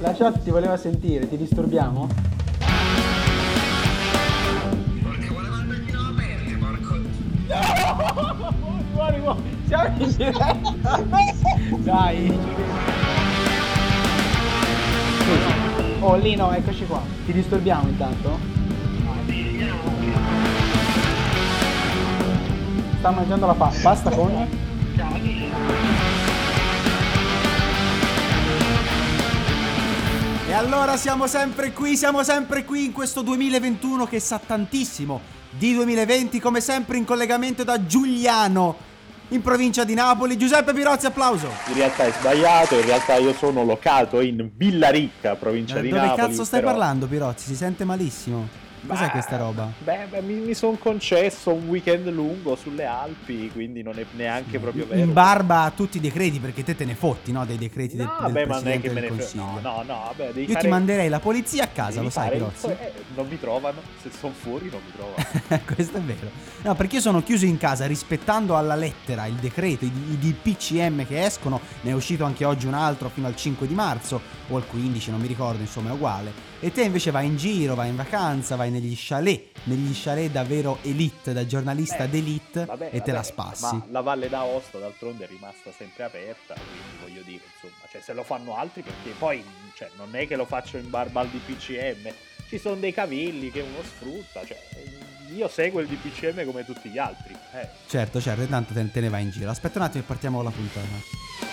La chat ti voleva sentire, ti disturbiamo? Perché volevamo il vino aperto, porco. Fuori, fuori, siamo in diretta. Dai. Oh Lino, eccoci qua. Ti disturbiamo intanto? Sta mangiando la pasta. Pasta con? E allora siamo sempre qui, siamo sempre qui in questo 2021 che sa tantissimo di 2020, come sempre in collegamento da Giuliano, in provincia di Napoli. Giuseppe Pirozzi, applauso. In realtà è sbagliato, in realtà io sono locato in Villaricca, provincia Eh, di Dove Napoli. cazzo stai però- parlando, Pirozzi? Si sente malissimo. Cos'è Beh, questa roba? Beh, beh, mi, mi sono concesso un weekend lungo sulle Alpi, quindi non è neanche proprio vero. In barba a tutti i decreti, perché te te ne fotti, no? Dei decreti del, No, del beh, ma non è Presidente che me del ne. Consiglio. No, no, no, vabbè, devi Io fare... ti manderei la polizia a casa, devi lo sai, fare il- Pirozzi? eh, non mi trovano, se sono fuori non mi trovano. Questo è vero. No, perché io sono chiuso in casa rispettando alla lettera il decreto, i, i DPCM che escono. Ne è uscito anche oggi un altro fino al 5 di marzo o al 15, non mi ricordo, insomma è uguale. E te invece vai in giro, vai in vacanza, vai negli chalet, negli chalet davvero elite, da giornalista Beh, d'elite Vabbè, e te vabbè, la spassi. Ma la Valle d'Aosta d'altronde è rimasta sempre aperta, quindi voglio dire, insomma, cioè se lo fanno altri perché poi cioè, non è che lo faccio in barba al DPCM, ci sono dei cavilli che uno sfrutta, cioè io seguo il DPCM come tutti gli altri. Eh. Certo, certo, intanto te, te ne vai in giro. Aspetta un attimo e partiamo con la puntata.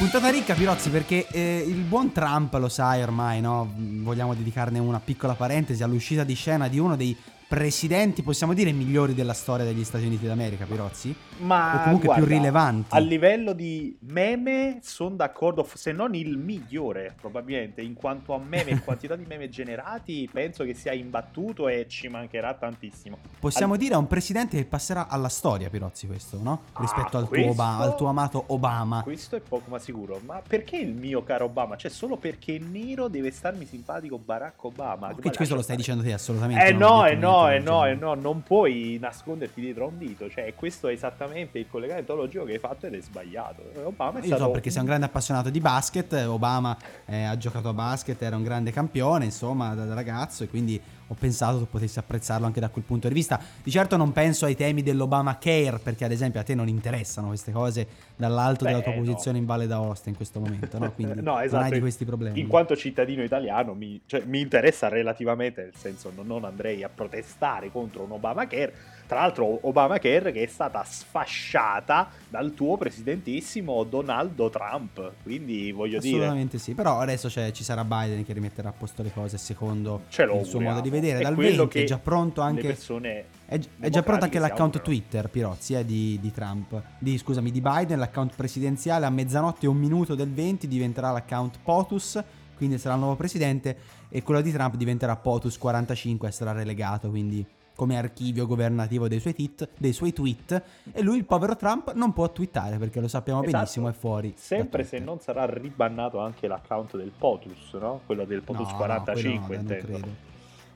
Puntata ricca, Pirozzi, perché eh, il buon Trump, lo sai ormai, no? Vogliamo dedicarne una piccola parentesi all'uscita di scena di uno dei presidenti, possiamo dire, migliori della storia degli Stati Uniti d'America, Pirozzi? Ma O comunque più guarda, rilevanti. A livello di meme sono d'accordo, se non il migliore probabilmente, in quanto a meme e quantità di meme generati, penso che sia imbattuto e ci mancherà tantissimo. Possiamo Al- dire a un presidente che passerà alla storia, Pirozzi, questo, no? Ah, Rispetto al, tuo questo- Oba- al tuo amato Obama. Questo è poco ma sicuro. Ma perché il mio caro Obama? Cioè, solo perché nero deve starmi simpatico Barack Obama? Ma Ma che- questo lo stai stare. dicendo te assolutamente. Eh no, eh no, niente eh del no, genere. eh no, non puoi nasconderti dietro a un dito. Cioè, questo è esattamente il collegamento logico che hai fatto ed è sbagliato. Obama è Io stato so perché sei un grande appassionato di basket, Obama eh, ha giocato a basket, era un grande campione, insomma, da, da ragazzo e quindi ho pensato tu potessi apprezzarlo anche da quel punto di vista. Di certo non penso ai temi dell'Obama Care, perché ad esempio a te non interessano queste cose dall'alto Beh, della tua no. posizione in Valle d'Aosta in questo momento, no? Quindi No, non esatto. hai di questi problemi. In quanto cittadino italiano mi, cioè, mi interessa relativamente, nel senso non, non andrei a protestare contro un Obamacare. Tra l'altro Obamacare che è stata sfasciata dal tuo presidentissimo Donaldo Trump. Quindi voglio dire... Assolutamente sì, però adesso c'è- ci sarà Biden che rimetterà a posto le cose secondo il suo modo di vedere. È Dal quello 20 è già pronto anche... persone È, è già pronto anche l'account augurano. Twitter, Pirozzi, eh, di, di Trump. Di, scusami, di Biden, l'account presidenziale a mezzanotte e un minuto del 20 diventerà l'account POTUS, quindi sarà il nuovo presidente, e quello di Trump diventerà POTUS 45 e sarà relegato, quindi come archivio governativo dei suoi, tweet, dei suoi tweet. E lui, il povero Trump, non può twittare perché lo sappiamo Esatto. benissimo, è fuori. Sempre se non sarà ribannato anche l'account del POTUS, no? Quello del POTUS no, 45, quello no, intendo.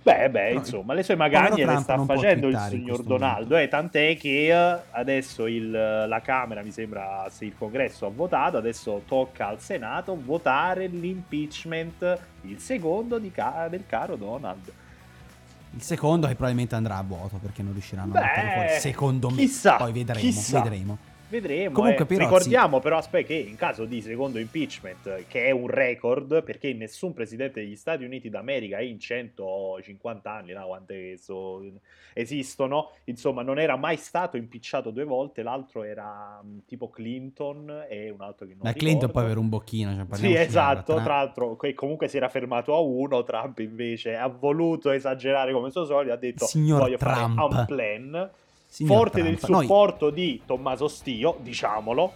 Beh, beh, No, insomma, le sue magagne le sta facendo il signor Donaldo, eh, tant'è che adesso il- la Camera, mi sembra, se il Congresso ha votato, adesso tocca al Senato votare l'impeachment, il secondo di ca- del caro Donald. Il secondo che probabilmente andrà a vuoto perché non riusciranno Beh, a mettere fuori. Secondo me. chissà, Poi vedremo, chissà. vedremo. Vedremo. Comunque, eh. Pirozzi- Ricordiamo però, aspetta, che in caso di secondo impeachment, che è un record, perché nessun presidente degli Stati Uniti d'America in 150 anni, no, quante so- esistono, insomma, non era mai stato impicciato due volte, l'altro era mh, tipo Clinton e un altro che non Ma Clinton poi per un bocchino. Cioè Sì, esatto, tra l'altro che comunque si era fermato a uno, Trump invece ha voluto esagerare come suo solito, ha detto Signor voglio Trump." fare un plan. Signor forte Trump, del noi- supporto di Tommaso Stio, diciamolo,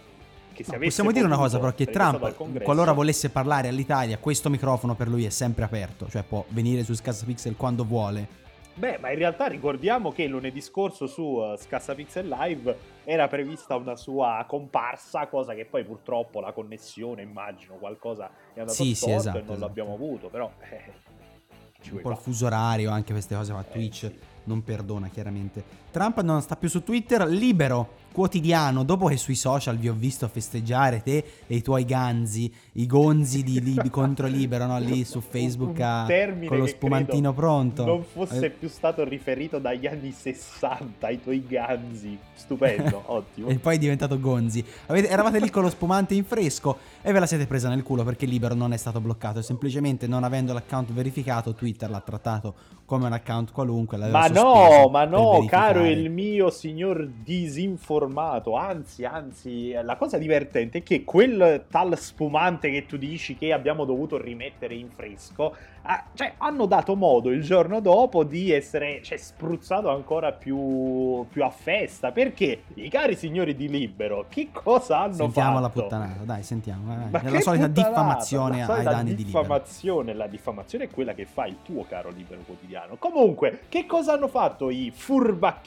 che se No, possiamo dire una cosa però che Trump congresso. qualora volesse parlare all'Italia questo microfono per lui è sempre aperto cioè può venire su Scassapixel quando vuole Beh, ma in realtà ricordiamo che lunedì scorso su uh, Scassapixel Live era prevista una sua comparsa, cosa che poi purtroppo la connessione, immagino, qualcosa è andato Sì, sì, esatto, e non esatto. l'abbiamo avuto, però... eh, un po' il fuso orario anche queste cose ma Eh, Twitch sì. non perdona chiaramente Trump non sta più su Twitter libero quotidiano dopo che sui social vi ho visto festeggiare te e i tuoi ganzi i gonzi di Lib- contro Libero no? lì su Facebook a- con lo spumantino pronto Non fosse Eh, più stato riferito dagli anni 60 ai tuoi ganzi. Stupendo, ottimo. E poi è diventato Gonzi. Avete- eravate lì con lo spumante in fresco e ve la siete presa nel culo perché Libero non è stato bloccato. Semplicemente non avendo l'account verificato, Twitter l'ha trattato come un account qualunque. Ma no, ma no, verificare. Caro il mio signor disinformato. Anzi, anzi, la cosa divertente è che quel tal spumante che tu dici che abbiamo dovuto rimettere in fresco, ah, cioè, hanno dato modo il giorno dopo di essere cioè, spruzzato ancora più, più a festa. Perché i cari signori di Libero, che cosa hanno Sentiamo fatto? la puttanata, dai, sentiamo. vai. che La solita diffamazione la ai solita danni di Libero. diffamazione, La diffamazione è quella che fa il tuo caro Libero Quotidiano. Comunque, che cosa hanno fatto i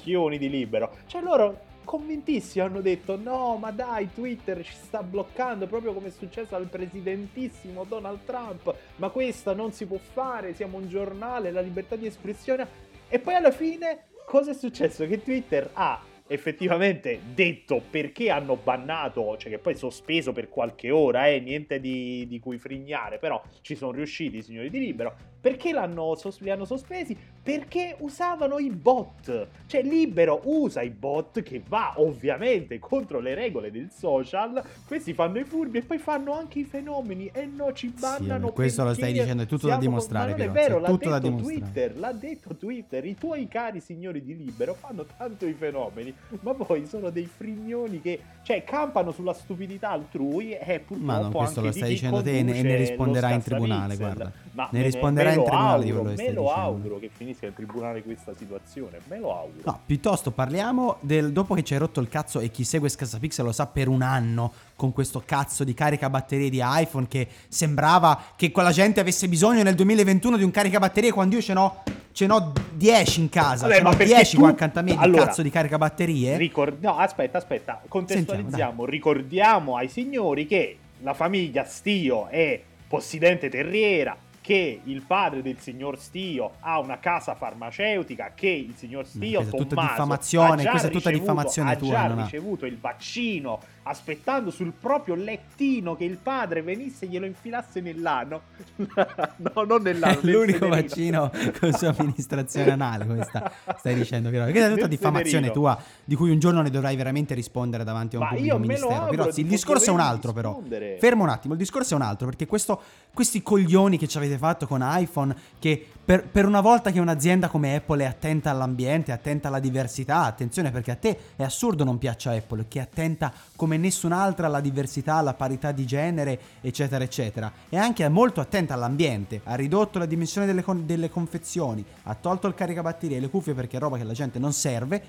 furbacchioni di Libero? Cioè loro convintissimi hanno detto no ma dai Twitter ci sta bloccando proprio come è successo al presidentissimo Donald Trump ma questa non si può fare siamo un giornale la libertà di espressione e poi alla fine cosa è successo che Twitter ha effettivamente detto perché hanno bannato, cioè che poi sospeso per qualche ora, eh, niente di, di cui frignare, però ci sono riusciti i signori di Libero, perché li hanno sospesi? Perché usavano i bot, cioè Libero usa i bot che va ovviamente contro le regole del social, questi fanno i furbi e poi fanno anche i fenomeni e no ci bannano vabbè, questo lo stai dicendo, è tutto da dimostrare, ma non è vero, l'ha tutto detto. Twitter, l'ha detto Twitter, i tuoi cari signori di Libero fanno tanto i fenomeni, ma poi sono dei frignoni che, cioè, campano sulla stupidità altrui e purtroppo Ma no, questo lo stai dicendo te e ne- risponderà lo in tribunale, guarda. Ma Ne risponderà in lo tribunale quello che me lo dicendo. auguro che finisca in tribunale questa situazione, me lo auguro. No, piuttosto parliamo del dopo che ci hai rotto il cazzo e chi segue Scassapixel lo sa per un anno con questo cazzo di caricabatterie di iPhone che sembrava che quella gente avesse bisogno nel 2021 di un caricabatterie quando io ce n'ho ce n'ho 10 in casa, Vabbè, ce n'ho ma perché 10 tu- qua accanto a me Allora, cazzo di caricabatterie. Ricor- no, aspetta, aspetta, contestualizziamo, ricordiamo ai signori che la famiglia Stio è possidente terriera, che il padre del signor Stio ha una casa farmaceutica, che il signor Stio questa è tutta Tommaso diffamazione, ha già ricevuto- diffamazione ha tua, già ha- ricevuto il vaccino aspettando sul proprio lettino che il padre venisse e glielo infilasse nell'ano. no, non nell'ano. È nel l'unico sederino. vaccino con somministrazione anale, come sta- stai dicendo, Piero. Questa è tutta Nel diffamazione sederino. tua, di cui un giorno ne dovrai veramente rispondere davanti a un Ma pubblico ministero. Pirozzi, il di discorso è un altro, però. rispondere. Fermo un attimo, il discorso è un altro, perché questo- questi coglioni che ci avete fatto con iPhone, che per, per una volta che un'azienda come Apple è attenta all'ambiente, attenta alla diversità, attenzione perché a te è assurdo non piaccia Apple, che è attenta come nessun'altra alla diversità, alla parità di genere, eccetera, eccetera. E anche è molto attenta all'ambiente, ha ridotto la dimensione delle, con- delle confezioni, ha tolto il caricabatterie e le cuffie perché è roba che la gente non serve.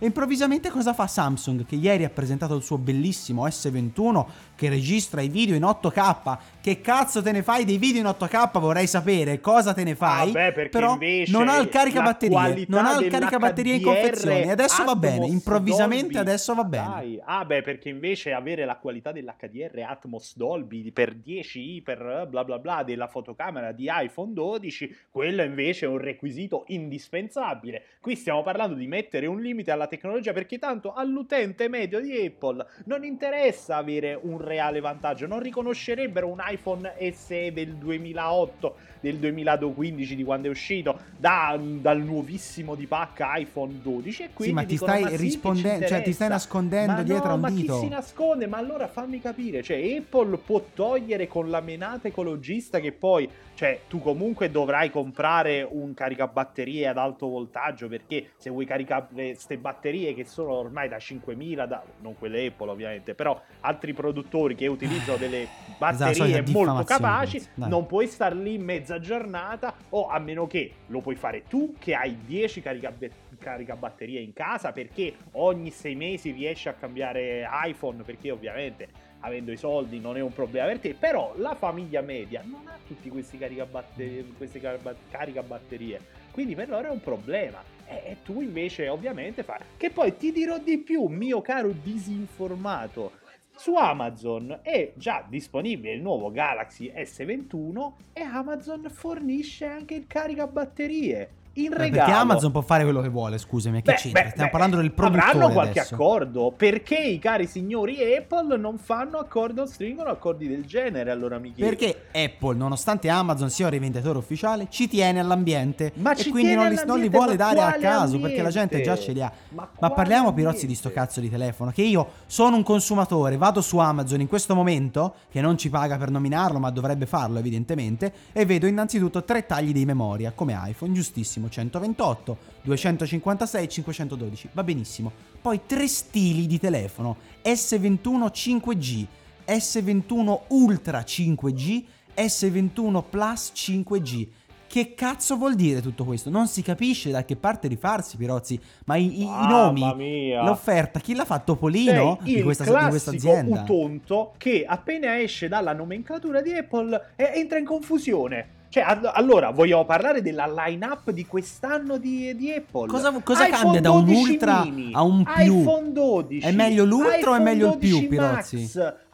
E improvvisamente cosa fa Samsung che ieri ha presentato il suo bellissimo S21 che registra i video in 8K? Che cazzo te ne fai dei video in 8K? Vorrei sapere cosa te ne fai. Ah, beh, perché però non ha il caricabatterie, non ha il caricabatterie in confezione. Adesso va bene, improvvisamente Dolby. adesso va bene. Dai. Ah, beh, perché invece avere la qualità dell'HDR Atmos Dolby per 10i, per bla bla bla della fotocamera di iPhone 12, quello invece è un requisito indispensabile. Qui stiamo parlando di mettere un limite alla tecnologia perché tanto all'utente medio di Apple non interessa avere un reale vantaggio, non riconoscerebbero un iPhone SE del 2008, del 2015 di quando è uscito, da- dal nuovissimo di pacca iPhone 12 e quindi Sì, ma ti dicono, stai "Ma sì, rispondendo, cioè ti stai interessa?" nascondendo Ma dietro no, un ma dito. chi si nasconde? Ma allora fammi capire, cioè Apple può togliere con la menata ecologista che poi, cioè tu comunque dovrai comprare un caricabatterie ad alto voltaggio perché se vuoi caricare ste batterie che sono ormai da 5.000, da, non quelle Apple ovviamente, però altri produttori che utilizzano delle batterie solita molto capaci. Dai. non puoi star lì mezza giornata o a meno che lo puoi fare tu che hai 10 caricabe- caricabatterie in casa perché ogni 6 mesi riesci a cambiare iPhone perché ovviamente avendo i soldi non è un problema per te, però la famiglia media non ha tutti questi caricabatterie, queste carica- caricabatterie, quindi per loro è un problema. E tu invece ovviamente fai... Che poi ti dirò di più, mio caro disinformato, su Amazon è già disponibile il nuovo Galaxy S21 e Amazon fornisce anche il caricabatterie in regalo. Perché Amazon può fare quello che vuole, scusami, che c'entra? beh, Stiamo beh, parlando del produttore Avranno qualche adesso. accordo. Perché i cari signori Apple non fanno accordi, non stringono accordi del genere? Allora mi chiedo. Perché Apple, nonostante Amazon sia un rivenditore ufficiale, ci tiene all'ambiente Ma e quindi non li, non li vuole dare a caso perché la gente ambiente? già ce li ha. Ma Ma parliamo Pirozzi di sto ambiente? cazzo di telefono. Che io sono un consumatore, vado su Amazon in questo momento, che non ci paga per nominarlo, ma dovrebbe farlo evidentemente, e vedo innanzitutto tre tagli di memoria, come iPhone, giustissimo, 128, 256 e 512. Va benissimo. Poi tre stili di telefono, S21 5G, S21 Ultra 5G, S21 Plus 5G. Che cazzo vuol dire tutto questo? Non si capisce da che parte rifarsi, Pirozzi. Ma i, i- i nomi, mia. l'offerta, chi l'ha fatto Polino Sei di il questa, di questa azienda? utonto che appena esce dalla nomenclatura di Apple eh, entra in confusione. Cioè, all- allora, vogliamo parlare della line-up di quest'anno di, di Apple? Cosa- cosa cambia da un 12 ultra mini, a un più? iPhone 12. È meglio l'ultra o è meglio il più, 12 Pirozzi?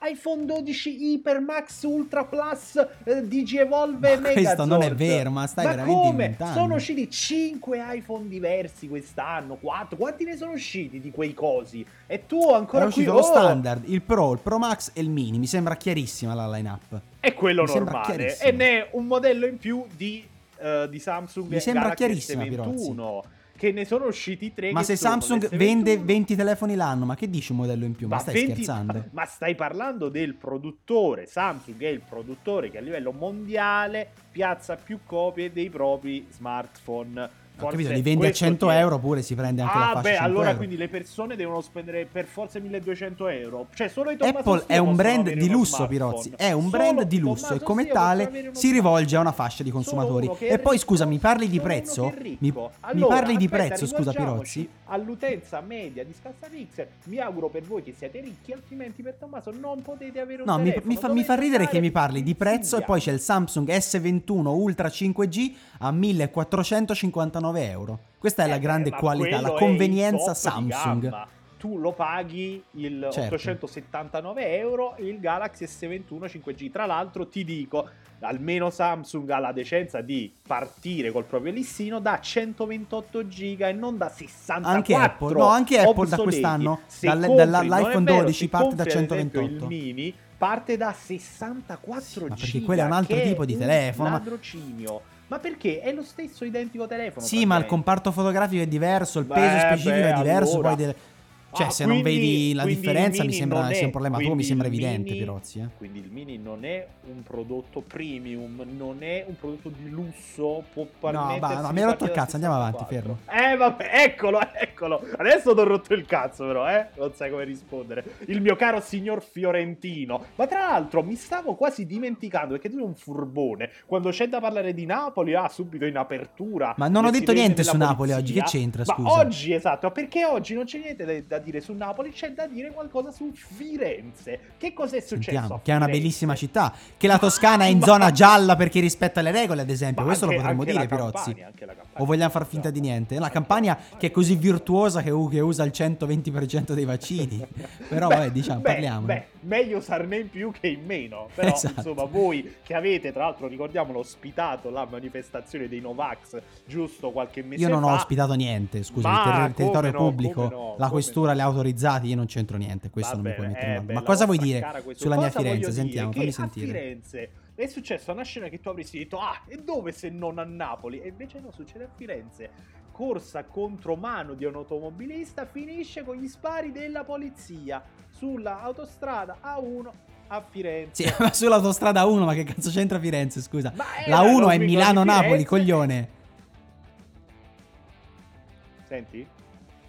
IPhone 12 Hyper Max Ultra Plus eh, DG Evolve Ma questo non è vero, ma stai veramente come? inventando. Sono usciti 5 iPhone diversi quest'anno, 4. Quanti ne sono usciti di quei cosi? E tu ancora uscito qui lo oh, standard, il Pro, il Pro Max e il Mini. Mi sembra chiarissima la line-up. È quello Mi normale. chiarissimo. E ne è un modello in più di, eh, di Samsung Mi sembra Galaxy chiarissima, S21. Che ne sono usciti tre. Ma se Samsung l'S21. vende 20 telefoni l'anno, ma che dici un modello in più? Ma, stai 20 scherzando? Ma stai parlando del produttore. Samsung è il produttore che a livello mondiale piazza più copie dei propri smartphone. Ho capito, li vendi a questo 100 ti è- euro oppure si prende anche la Ah, fascia beh, 100 allora euro. quindi le persone devono spendere per forza 1200 euro. Cioè, solo i Tommaso Apple è un brand di lusso. Pirozzi. È un Solo brand di lusso Tommaso e come tale si rivolge a una fascia di consumatori. che E poi scusa, mi parli di prezzo? che Mi, ricco. mi Allora, parli di aspetta, prezzo, scusa Pirozzi? All'utenza media di Scalzarix, mi auguro per voi che siete ricchi, altrimenti per Tommaso non potete avere un No, mi, telefono. mi fa, mi dovete fa ridere che mi parli di prezzo e poi c'è il Samsung S21 Ultra 5G a 1459 euro. Questa è la Eh, grande ma qualità, la convenienza Samsung. Tu lo paghi il Certo. 879 euro il Galaxy S21 5G. Tra l'altro, ti dico, almeno Samsung ha la decenza di partire col proprio listino da 128 giga e non da 64. Anche Apple, no, anche Apple da obsoleti. quest'anno, Se dal- compri- dalla- non è l'iPhone vero, 12 se parte da ad esempio, 128. Il mini parte da 64 ma giga. perché quello è un altro tipo di telefono, ladrocinio. Ma perché è lo stesso identico telefono? Sì, ma il comparto fotografico è diverso, il Beh, peso specifico beh, è diverso. allora. Poi del- Cioè, Ah, se non quindi- vedi la differenza, mi sembra non sia un problema tuo. Mi sembra evidente, mini- Pirozzi. Eh. Quindi il mini non è un prodotto premium, non è un prodotto di lusso, può permettersi va, no, mi hai rotto il cazzo, andiamo avanti, 64. Eh, vabbè, eccolo, eccolo. Adesso ti ho rotto il cazzo, però, eh. Non sai come rispondere. Il mio caro signor Fiorentino. Ma tra l'altro, mi stavo quasi dimenticando perché tu sei un furbone. Quando c'è da parlare di Napoli, ah, subito in apertura. Ma non ho detto niente su Napoli oggi, che c'entra, Ma scusa? oggi, esatto, perché oggi non c'è niente da, da dire su Napoli, c'è da dire qualcosa su Firenze. Che cos'è successo? Sentiamo, a che è una bellissima città. Che la Toscana è in zona gialla perché rispetta le regole, ad esempio. Ma Questo anche- lo potremmo dire, Pirozzi. O vogliamo far finta di niente? La Campania che è così virtuosa che, che usa il 120% dei vaccini. Però, Beh, vabbè, diciamo, parliamo. Beh, meglio usarne in più che in meno. Però, Esatto. insomma, voi che avete, tra l'altro, ricordiamolo, ospitato la manifestazione dei Novax giusto qualche mese Io non fa. ho ospitato niente, scusa, il ter- territorio no, pubblico, no, la questura ha autorizzati, io non c'entro niente, questo Va non mi puoi mettere in eh, mano. beh, Ma cosa vuoi dire sulla mia Firenze? Sentiamo, fammi sentire. Firenze è successa una scena che tu avresti detto, ah, e dove se non a Napoli? E invece no, succede a Firenze. Corsa contro mano di un automobilista finisce con gli spari della polizia sulla autostrada A1 a Firenze. Sì, ma sull'autostrada 1, ma che cazzo c'entra Firenze, scusa? Ma La era 1 è Milano-Napoli, coglione. Senti?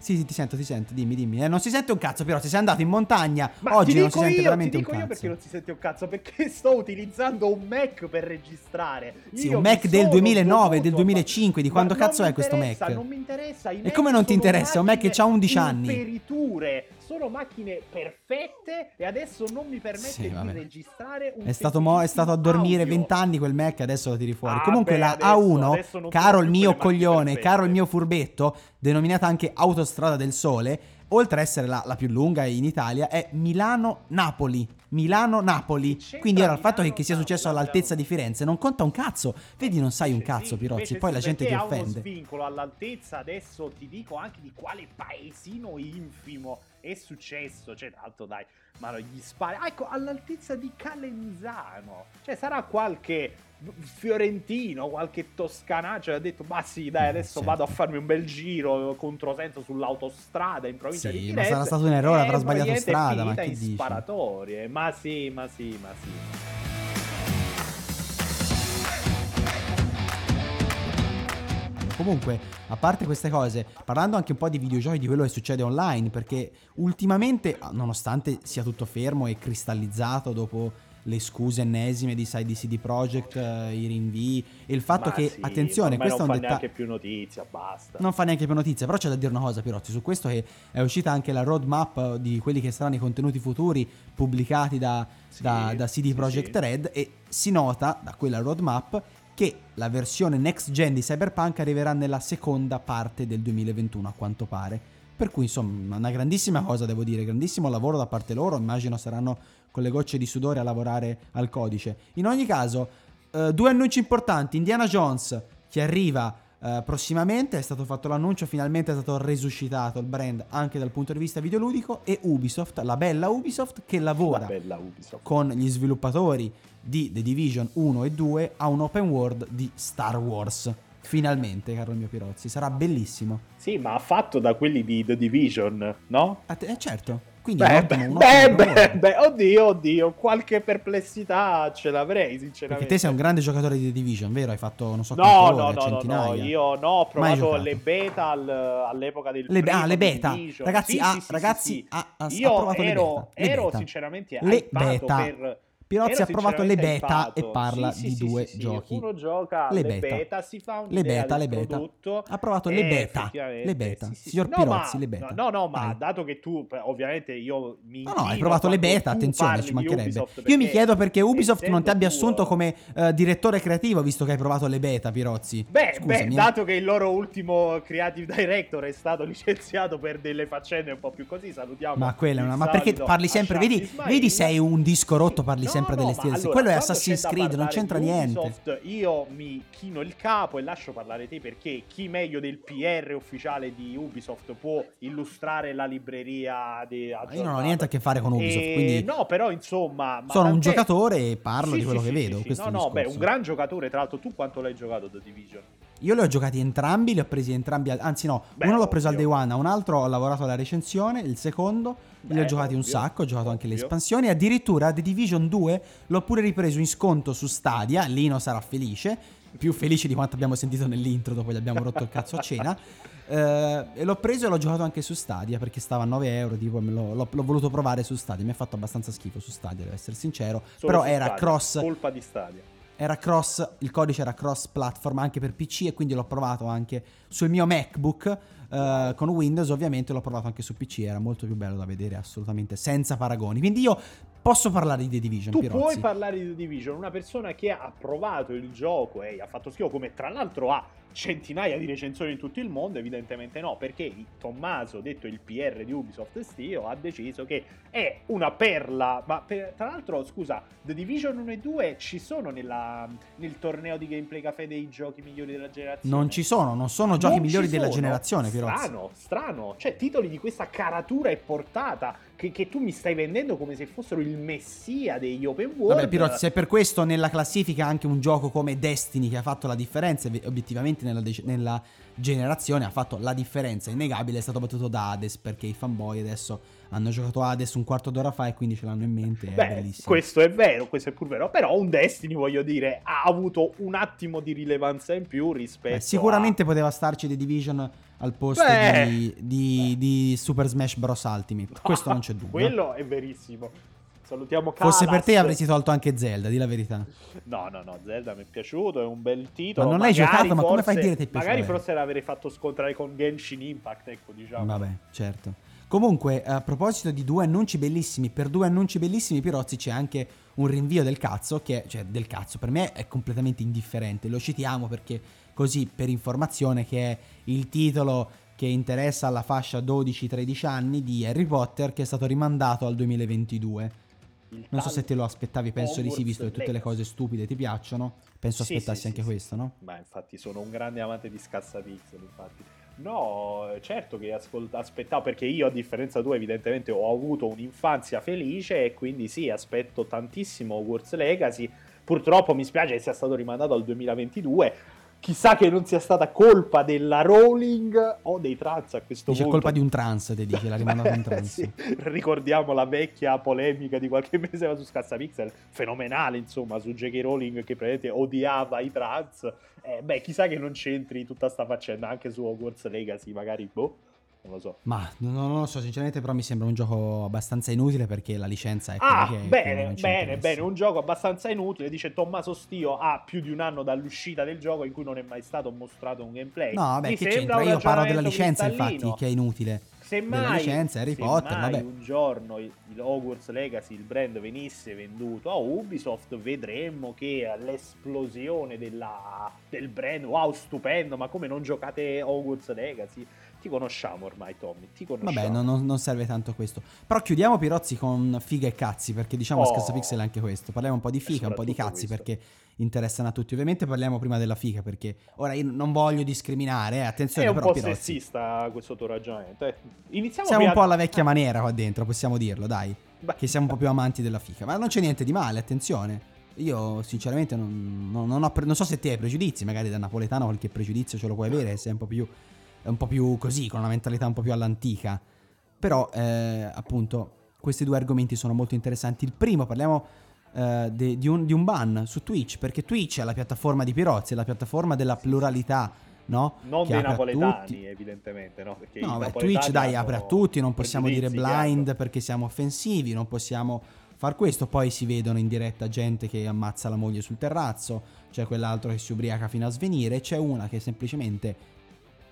Sì, sì, ti sento, ti sento, dimmi, dimmi. Eh, non si sente un cazzo, però se sei andato in montagna Ma oggi non si sente io, veramente un dico io cazzo. perché non si sente un cazzo, perché sto utilizzando un Mac per registrare. Sì, Io un Mac del sono 2009, dovuto- del 2005, di Ma quando cazzo è questo Mac? Non mi interessa, i E Mac come non ti interessa? Un Mac che c'ha 11 anni. imperiture, sono macchine perfette e adesso non mi permette Sì, di vabbè. registrare un È stato, mo- è stato a dormire audio. 20 anni quel Mac, adesso lo tiri fuori. Ah, Comunque beh, la adesso- A1, adesso non caro il mio coglione, caro il mio furbetto, denominata anche Autostrada del Sole, oltre a essere la, la più lunga in Italia, è Milano-Napoli. Milano-Napoli. Quindi ora il fatto che, che sia successo all'altezza di Firenze non conta un cazzo. Vedi, non sai un cazzo, Pirozzi. Poi la gente ti ha uno offende. svincolo all'altezza, adesso ti dico anche di quale paesino infimo è successo. Cioè, tanto dai, ma non gli spari. Ah, ecco, all'altezza di Calenzano. Cioè, sarà qualche fiorentino, qualche toscanaccio ha detto, ma sì, dai, adesso Sì. vado a farmi un bel giro controsenso sull'autostrada in provincia Sì, di ma Firenze. sarà stato un errore, avrà sbagliato strada, ma che dici? sparatorie. Ma sì, ma sì, ma sì. Comunque, a parte queste cose, parlando anche un po' di videogiochi, di quello che succede online, perché ultimamente, nonostante sia tutto fermo e cristallizzato dopo le scuse ennesime di side di CD Projekt, eh, i rinvii e il fatto Ma che, sì, attenzione, questo è non un fa dettaglio... neanche più notizia, basta. Non fa neanche più notizia, però c'è da dire una cosa, Pirozzi, su questo che è uscita anche la roadmap di quelli che saranno i contenuti futuri pubblicati da, Sì, da, da CD sì, Projekt. Red e si nota da quella roadmap che la versione next gen di Cyberpunk arriverà nella seconda parte del 2021 a quanto pare. Per cui insomma una grandissima cosa devo dire, grandissimo lavoro da parte loro, immagino saranno con le gocce di sudore a lavorare al codice. In ogni caso, eh, due annunci importanti, Indiana Jones che arriva eh, prossimamente, è stato fatto l'annuncio, finalmente è stato resuscitato il brand anche dal punto di vista videoludico e Ubisoft, la bella Ubisoft che lavora La Ubisoft. con gli sviluppatori di The Division 1 e 2 a un open world di Star Wars. Finalmente, caro mio Pirozzi, sarà bellissimo. Sì, ma fatto da quelli di The Division, no? Eh, certo, quindi Beh, beh, beh, beh, beh, oddio, oddio, qualche perplessità ce l'avrei, sinceramente. Perché te sei un grande giocatore di The Division, vero? Hai fatto non so No, no, ore, no, no, no, centinaia. io no, ho provato le beta al- all'epoca del Le, primo ah, le beta. Division. Ragazzi, Sì, ah, sì, ragazzi, sì, sì. ha Io provato le ero, beta. Le ero beta. sinceramente Le beta. per... Pirozzi ha provato le beta e parla Sì, di sì, due sì, giochi. Uno gioca Le le beta. beta, si fa Le un'idea beta, le beta. prodotto Ha provato le e beta. Le beta. Signor. No, Pirozzi, ma- le beta. No, no, ma Vai. dato che tu, ovviamente io mi No, no, hai provato le beta, attenzione, ci mancherebbe. Io mi chiedo perché Ubisoft non ti abbia tuo- assunto come eh, direttore creativo, visto che hai provato le beta, Pirozzi. Beh, beh, Scusami, eh. dato che il loro ultimo creative director è stato licenziato per delle faccende un po' più così, salutiamo. Ma quella è una. Ma perché parli sempre? Vedi, sei un disco rotto, parli No, sempre no, delle stesse. allora, Quello è Assassin's Creed, non c'entra di niente. Ubisoft, io mi chino il capo e lascio parlare te perché chi meglio del PR ufficiale di Ubisoft può illustrare la libreria di Io non ho niente a che fare con Ubisoft, E- quindi No, però insomma... ma sono un giocatore e parlo Sì, di quello sì, che sì, vedo. No, no, beh, un gran giocatore. Tra l'altro, tu quanto l'hai giocato The Division? Io li ho giocati entrambi, li ho presi entrambi, anzi no, Beh, uno l'ho preso al day ovvio. one, a un altro ho lavorato alla recensione, il secondo li ho Beh, giocati un ovvio, sacco, ho giocato anche le ovvio. espansioni, addirittura The Division 2 l'ho pure ripreso in sconto su Stadia, Lino sarà felice, più felice di quanto abbiamo sentito nell'intro dopo gli abbiamo rotto il cazzo a cena. Eh, e l'ho preso e l'ho giocato anche su Stadia perché stava a 9 euro. Tipo, l'ho, l'ho- l'ho voluto provare su Stadia. Mi ha fatto abbastanza schifo su Stadia, devo essere sincero. Solo Però era Stadia, cross Colpa di Stadia. Era cross, il codice era cross platform anche per PC e quindi l'ho provato anche sul mio MacBook eh, con Windows ovviamente l'ho provato anche su PC, era molto più bello da vedere assolutamente senza paragoni. Quindi io posso parlare di The Division, Tu Pirozzi. puoi parlare di The Division, una persona che ha provato il gioco e ha fatto schifo, come tra l'altro ha centinaia di recensioni in tutto il mondo, evidentemente no, perché Tommaso, detto il PR di Ubisoft Stio, ha deciso che è una perla, ma per- tra l'altro, scusa, The Division 1 e 2 ci sono nella- nel torneo di Gameplay Café dei giochi migliori della generazione? Non ci sono, non sono giochi Non migliori della sono. generazione, Pirozzi. Strano, strano. Cioè, titoli di questa caratura e portata che, che tu mi stai vendendo come se fossero il messia degli open world. Vabbè, Pirozzi, se per questo nella classifica anche un gioco come Destiny che ha fatto la differenza, obiettivamente nella, dec- nella generazione ha fatto la differenza innegabile, è stato battuto da Hades perché i fanboy adesso hanno giocato Hades un quarto d'ora fa e quindi ce l'hanno in mente, è Beh, bellissimo. questo è vero, questo è pur vero. Però un Destiny, voglio dire, ha avuto un attimo di rilevanza in più rispetto Beh, sicuramente poteva starci The Division al posto Beh. di, di- di Super Smash Bros. Ultimate. Questo non c'è dubbio. Quello è verissimo. Salutiamo Fosse per te avresti tolto anche Zelda, di la verità. No, no, no, Zelda mi è piaciuto, è un bel titolo. Ma non l'hai giocato, ma come fai a forse- dire che ti è piaciuto? Magari forse l'avrei fatto scontrare con Genshin Impact, ecco, diciamo. Vabbè, certo. Comunque, a proposito di due annunci bellissimi, per due annunci bellissimi, Pirozzi, c'è anche un rinvio del cazzo, che cioè del cazzo, per me è completamente indifferente. Lo citiamo perché così, per informazione, che è il titolo che interessa alla fascia 12-13 anni di Harry Potter, che è stato rimandato al 2022. Non so se te lo aspettavi, penso di sì, Hogwarts visto che tutte le cose stupide ti piacciono. Penso Sì, aspettassi sì, anche sì, questo, no? Ma infatti sono un grande amante di scassapixel, infatti. No, certo che ascolt- aspettavo perché io a differenza tua evidentemente ho avuto un'infanzia felice e quindi sì, aspetto tantissimo Hogwarts Legacy. Purtroppo mi spiace che sia stato rimandato al 2022. Chissà che non sia stata colpa della Rowling o dei trans a questo Dice punto. colpa di un trans, te dice, l'ha rimandato un trans. Sì, ricordiamo la vecchia polemica di qualche mese fa su Scassapixel, fenomenale insomma, su J.K. Rowling che praticamente odiava i trans. Eh, beh, chissà che non c'entri tutta sta faccenda anche su Hogwarts Legacy, magari, boh, non lo so. Ma non, non lo so, sinceramente, però mi sembra un gioco abbastanza inutile perché la licenza è Ah, che bene, ci bene, bene, un gioco abbastanza inutile, dice Tommaso Stio, ha più di un anno dall'uscita del gioco in cui non è mai stato mostrato un gameplay. No, vabbè, Mi che c'entra? Io parlo della licenza, infatti, che è inutile. Semmai, della licenza Harry Potter, semmai vabbè. un giorno il, il Hogwarts Legacy, il brand venisse venduto a Ubisoft, vedremmo che l'esplosione della- del brand, wow, stupendo, ma come non giocate Hogwarts Legacy? Ti conosciamo ormai, Tommy, ti conosciamo. Vabbè, non, non- serve tanto questo. Però chiudiamo Pirozzi con figa e cazzi, perché diciamo a Oh. Scassapixel è anche questo. Parliamo un po' di figa, un po' di cazzi, questo. perché interessano a tutti. Ovviamente parliamo prima della figa, perché ora io non voglio discriminare, eh, È attenzione un però po' Pirozzi. sessista questo tuo ragionamento. eh. Iniziamo Siamo un po' alla vecchia maniera qua dentro, possiamo dirlo, dai. Beh. Che siamo un po' più amanti della fica. Ma non c'è niente di male, attenzione. Io sinceramente non, non- non ho pre- non so se te hai pregiudizi, magari da napoletano qualche pregiudizio ce lo puoi avere, sei un po' più, è un po' più così, con una mentalità un po' più all'antica. Però eh, appunto questi due argomenti sono molto interessanti. Il primo parliamo eh, de- di, un, di un ban su Twitch, perché Twitch è la piattaforma di Pirozzi, è la piattaforma della pluralità, no? Non Che dei napoletani, evidentemente, no? Perché No, beh, Twitch dai apre a tutti, non possiamo dire chiaro. blind perché siamo offensivi, non possiamo far questo, poi si vedono in diretta gente che ammazza la moglie sul terrazzo, c'è quell'altro che si ubriaca fino a svenire, c'è una che semplicemente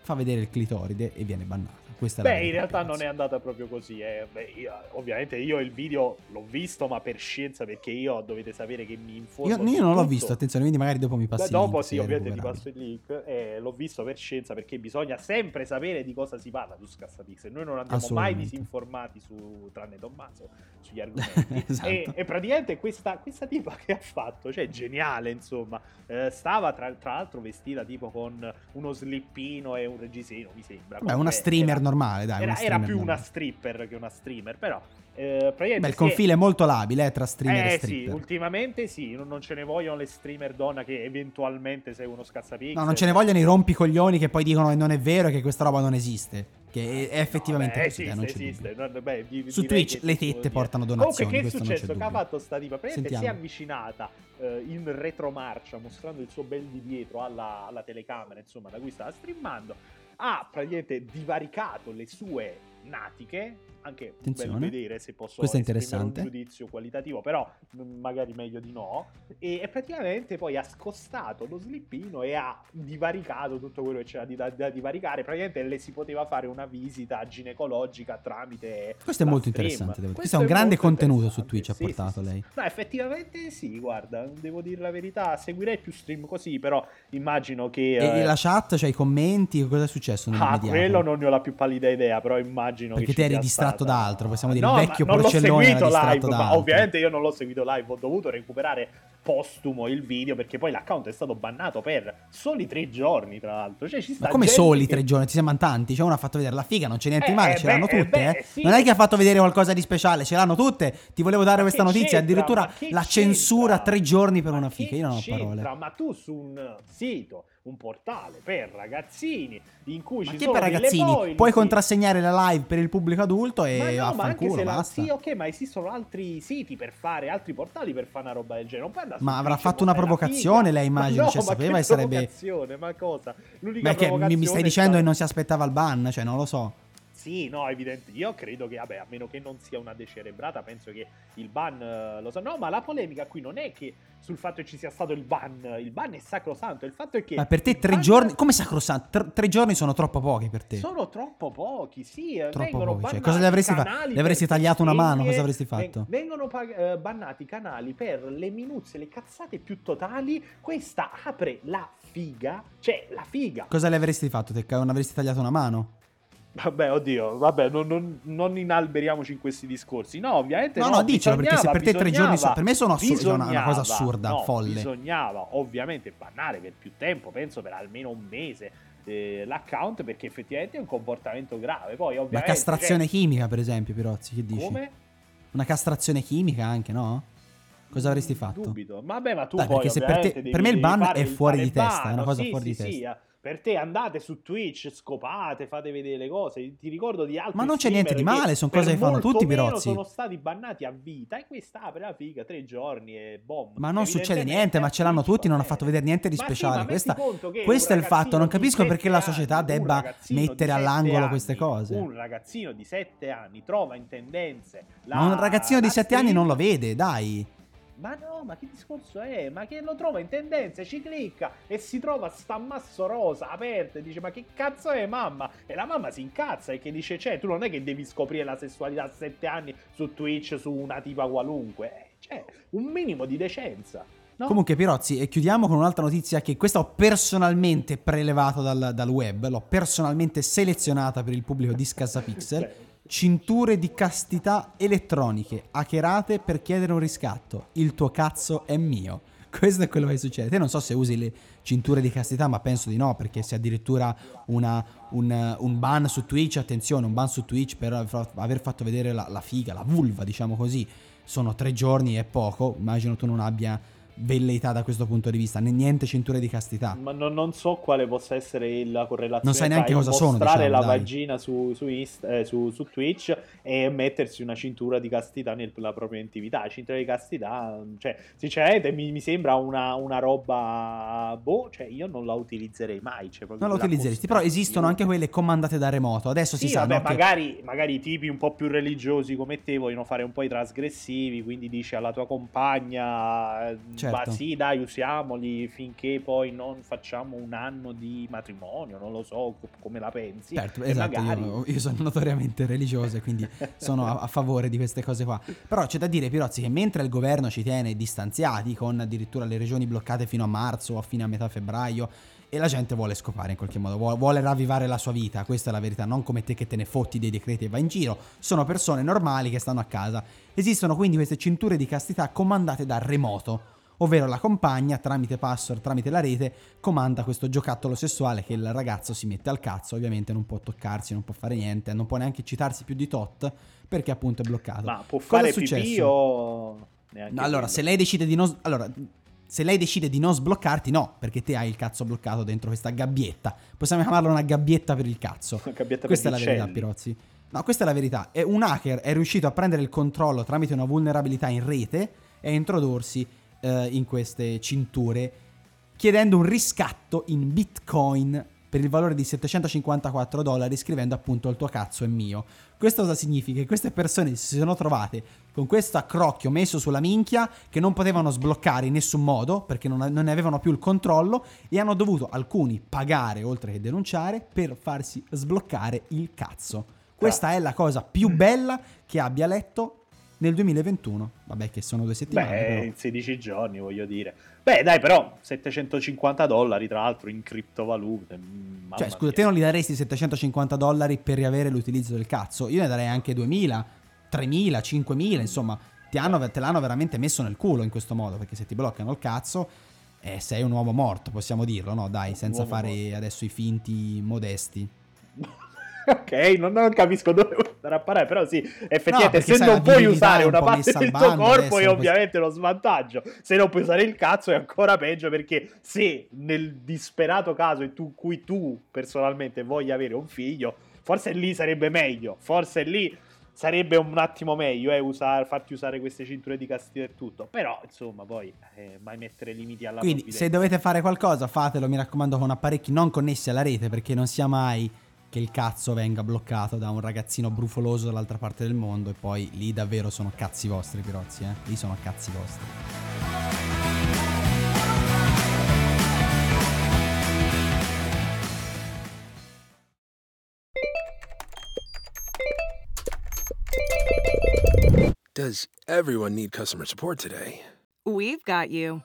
fa vedere il clitoride e viene bannata. Questa Beh, in realtà non ragazzi. è andata proprio così. eh. Beh, io- ovviamente io il video l'ho visto, ma per scienza, perché io dovete sapere che mi informo. Io, io non l'ho visto, attenzione, quindi magari dopo mi passi Beh, il dopo link sì, se è ovviamente ti passo il link. eh, l'ho visto per scienza perché bisogna sempre sapere di cosa si parla su Scassapixel. Noi non andiamo mai disinformati su, tranne Tommaso, sugli argomenti. Esatto. e, e praticamente questa, questa tipa che ha fatto, cioè geniale, insomma, eh, stava tra, tra l'altro vestita tipo con uno slippino e un reggiseno, mi sembra. Beh, una Comunque streamer era- normale, dai. era, una era più una normale. stripper che una streamer, però eh, Beh, il confine è molto labile eh, tra streamer e eh stripper. sì, ultimamente sì, non, non ce ne vogliono le streamer donna che eventualmente sei uno scassapixel. No, non ce ne vogliono i rompicoglioni che poi dicono che non è vero e che questa roba non esiste. Che è, è effettivamente No, così, eh, esiste, non c'è esiste. No, beh, di- Su Twitch le tette portano donazioni, Comunque, che è successo? Che ha fatto sta tipa? Praticamente si è avvicinata eh, in retromarcia, mostrando il suo bel di dietro alla, alla telecamera, insomma, da cui stava streamando. Ha praticamente divaricato le sue natiche. Anche Attenzione. bello vedere se posso Questo è esprimere interessante. un giudizio qualitativo, però mm, magari meglio di no. E, e praticamente poi ha scostato lo slippino e ha divaricato tutto quello che c'era di- da, da divaricare. Praticamente le si poteva fare una visita ginecologica tramite. Questo è molto stream. interessante. Questo Questo è un grande contenuto su. Twitch ha Sì, sì, portato sì, lei. sì. No, effettivamente sì, guarda, devo dire la verità. Seguirei più stream così, però immagino che. E, eh, la chat, cioè i commenti, cosa è successo Ah, nell'immediato? quello non ne ho la più pallida idea, però immagino Perché che te ci eri sia distratto da altro, possiamo dire, No, il vecchio porcellone era distratto live, da ma altro. ovviamente io non l'ho seguito live, ho dovuto recuperare postumo il video perché poi l'account è stato bannato per soli tre giorni, tra l'altro. Cioè, ci sta Ma come soli che- tre giorni? Ci sembrano tanti. Cioè, uno ha fatto vedere la figa, non c'è niente di Eh, male, eh, ce l'hanno beh, eh, tutte. beh, eh. sì. Non è che ha fatto vedere qualcosa di speciale, ce l'hanno tutte. Ti volevo dare Ma questa notizia. Addirittura la c'entra? censura tre giorni per Ma una figa. Io non ho c'entra? parole. Ma tu su un sito un portale per ragazzini in cui Ma ci sono per ragazzini? policy. Puoi contrassegnare la live per il pubblico adulto e Ma no, ma anche se la... basta. Sì, ok, ma esistono altri siti per fare, altri portali per fare una roba del genere. Ma avrà fatto una provocazione, lei immagino, Ma no, cioè, ma sapeva che e sarebbe- Ma cosa? L'unica Ma che mi- stai dicendo che non si aspettava il ban? Cioè, non lo so. Sì, no, evidente. Io credo che, vabbè, a meno che non sia una decerebrata, penso che il ban eh, lo sa. No, ma la polemica qui non è che sul fatto che ci sia stato il ban. Il ban è sacrosanto. Il fatto è che. Ma per te tre ban- giorni... Come sacrosanto? Tre, tre giorni sono troppo pochi per te. Sono troppo pochi, sì. eh, Troppo vengono pochi, cioè, cosa le avresti fa- canali le avresti tagliato una mano? Cosa avresti fatto? vengono pag- eh, bannati canali per le minuzie, le cazzate più totali. Questa apre la figa. Cioè, la figa. Cosa le avresti fatto? Te non avresti tagliato una mano? Vabbè, oddio, vabbè, non, non- non inalberiamoci in questi discorsi. No, ovviamente No, no. no, dicelo, perché se per te tre giorni sono- per me sono assurdi, una- cosa assurda, no, folle. Bisognava ovviamente bannare per più tempo, penso per almeno un mese, eh, l'account perché effettivamente è un comportamento grave. Poi La ovviamente... castrazione cioè, chimica, per esempio, Pirozzi, che dici? Come? Una castrazione chimica anche, no? Cosa avresti fatto? Dubito. Vabbè, ma tu Dai, poi perché se per te- per me il ban è fuori di testa, è una ban, cosa sì, fuori sì, di sì, testa. Eh. Per te andate su Twitch, scopate, fate vedere le cose. Ti ricordo di altri Ma non c'è niente di male, sono cose che fanno tutti, meno Pirozzi. sono stati bannati a vita e questa apre la figa tre giorni e boom. Ma non succede niente, ma ce l'hanno tutti, non ha va fatto vedere niente di Ma sì, speciale. metti Questa- questo è il fatto, non capisco perché la società debba mettere all'angolo queste anni, cose. Un ragazzino di 7 anni trova in tendenze la, Ma un ragazzino di la 7 anni non lo vede, dai. Ma no, ma che discorso è? Ma che lo trova in tendenze, ci clicca e si trova sta ammasso rosa aperto e dice ma che cazzo è mamma? E la mamma si incazza e che dice cioè tu non è che devi scoprire la sessualità a 7 anni su Twitch su una tipa qualunque, Eh, cioè un minimo di decenza. No? Comunque, Pirozzi, e chiudiamo con un'altra notizia che questa ho personalmente prelevato dal, dal web, l'ho personalmente selezionata per il pubblico di Scasapixel. Cinture di castità elettroniche hackerate per chiedere un riscatto. Il tuo cazzo è mio. Questo è quello che succede. Te non so se usi le cinture di castità, ma penso di no, perché se addirittura una- un, un ban su Twitch, attenzione, un ban su Twitch per aver fatto vedere la, la figa, la vulva, diciamo così, sono tre giorni e poco. Immagino tu non abbia velleità da questo punto di vista, né niente cinture di castità. Ma non, non so quale possa essere la correlazione Non sai neanche cosa sono, mostrare diciamo, la dai. vagina su, su, Inst- eh, su- su Twitch e mettersi una cintura di castità nella propria intimità. La cintura di castità, cioè, sinceramente mi, mi sembra una, una roba... Boh, cioè io non la utilizzerei mai. Cioè, Non la utilizzeresti, però esistono anche quelle comandate da remoto. Adesso si Sì, sa vabbè, no, che- magari, magari i tipi un po' più religiosi come te vogliono fare un po' i trasgressivi, quindi dici alla tua compagna, eh, Certo. ma sì, dai, usiamoli finché poi non facciamo un anno di matrimonio, non lo so co- come la pensi. Certo, esatto, magari- io, io sono notoriamente religioso e quindi sono a, a favore di queste cose qua. Però c'è da dire, Pirozzi, che mentre il governo ci tiene distanziati, con addirittura le regioni bloccate fino a marzo o a fine a metà febbraio, e la gente vuole scopare in qualche modo, vuole, vuole ravvivare la sua vita, questa è la verità, non come te che te ne fotti dei decreti e vai in giro, sono persone normali che stanno a casa. Esistono quindi queste cinture di castità comandate da remoto, ovvero la compagna tramite password, tramite la rete, comanda questo giocattolo sessuale che il ragazzo si mette al cazzo, ovviamente non può toccarsi, non può fare niente, non può neanche citarsi più di tot perché appunto è bloccato. Ma può Cosa è fare pipì successo? o... neanche Allora, se lei decide di non allora se lei decide di non sbloccarti, no, perché te hai il cazzo bloccato dentro questa gabbietta. Possiamo chiamarla una gabbietta per il cazzo. Una gabbietta Questa è per la gli verità. Pirozzi. No, questa è la verità. È un hacker è riuscito a prendere il controllo tramite una vulnerabilità in rete e a introdursi eh, in queste cinture chiedendo un riscatto in bitcoin per il valore di 754 dollari scrivendo appunto il tuo cazzo è mio. Questo cosa significa? Che queste persone si sono trovate con questo accrocchio messo sulla minchia che non potevano sbloccare in nessun modo perché non, ne avevano più il controllo e hanno dovuto alcuni pagare oltre che denunciare per farsi sbloccare il cazzo. Questa è la cosa più bella che abbia letto nel 2021. Vabbè che sono due settimane. Beh, però. in 16 giorni voglio dire. Beh, dai, però 750 dollari tra l'altro in criptovalute. mm, mamma Cioè, scusa, mia. te non gli daresti 750 dollari per riavere l'utilizzo del cazzo? Io ne darei anche 2000, 3000, 5000, insomma, ti hanno- te l'hanno veramente messo nel culo in questo modo, perché se ti bloccano il cazzo eh, sei un uomo morto, possiamo dirlo, no? Dai, senza fare morto. adesso i finti modesti. Ok, non, non capisco dove vuoi andare a parare, però sì, effettivamente perché se non puoi usare un una parte del tuo corpo è ovviamente lo svantaggio. Se non puoi usare il cazzo è ancora peggio perché se nel disperato caso in tu- cui tu personalmente voglia avere un figlio, forse lì sarebbe meglio, forse lì sarebbe un attimo meglio eh, usare, farti usare queste cinture di castità e tutto, però insomma poi eh, mai mettere limiti alla Quindi, provvidenza. se dovete fare qualcosa, fatelo, mi raccomando, con apparecchi non connessi alla rete, perché non sia mai che il cazzo venga bloccato da un ragazzino brufoloso dall'altra parte del mondo e poi lì davvero sono cazzi vostri, Pirozzi, eh? Lì sono cazzi vostri. Does everyone need customer support today? We've got you.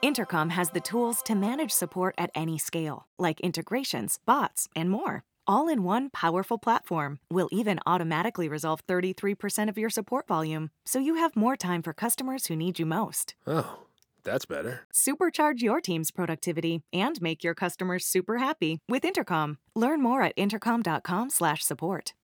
Intercom has the tools to manage support at any scale, like integrations, bots, and more. All in one powerful platform, will even automatically resolve 33% of your support volume, so you have more time for customers who need you most. Oh, that's better. Supercharge your team's productivity and make your customers super happy with Intercom. Learn more at intercom.com/support.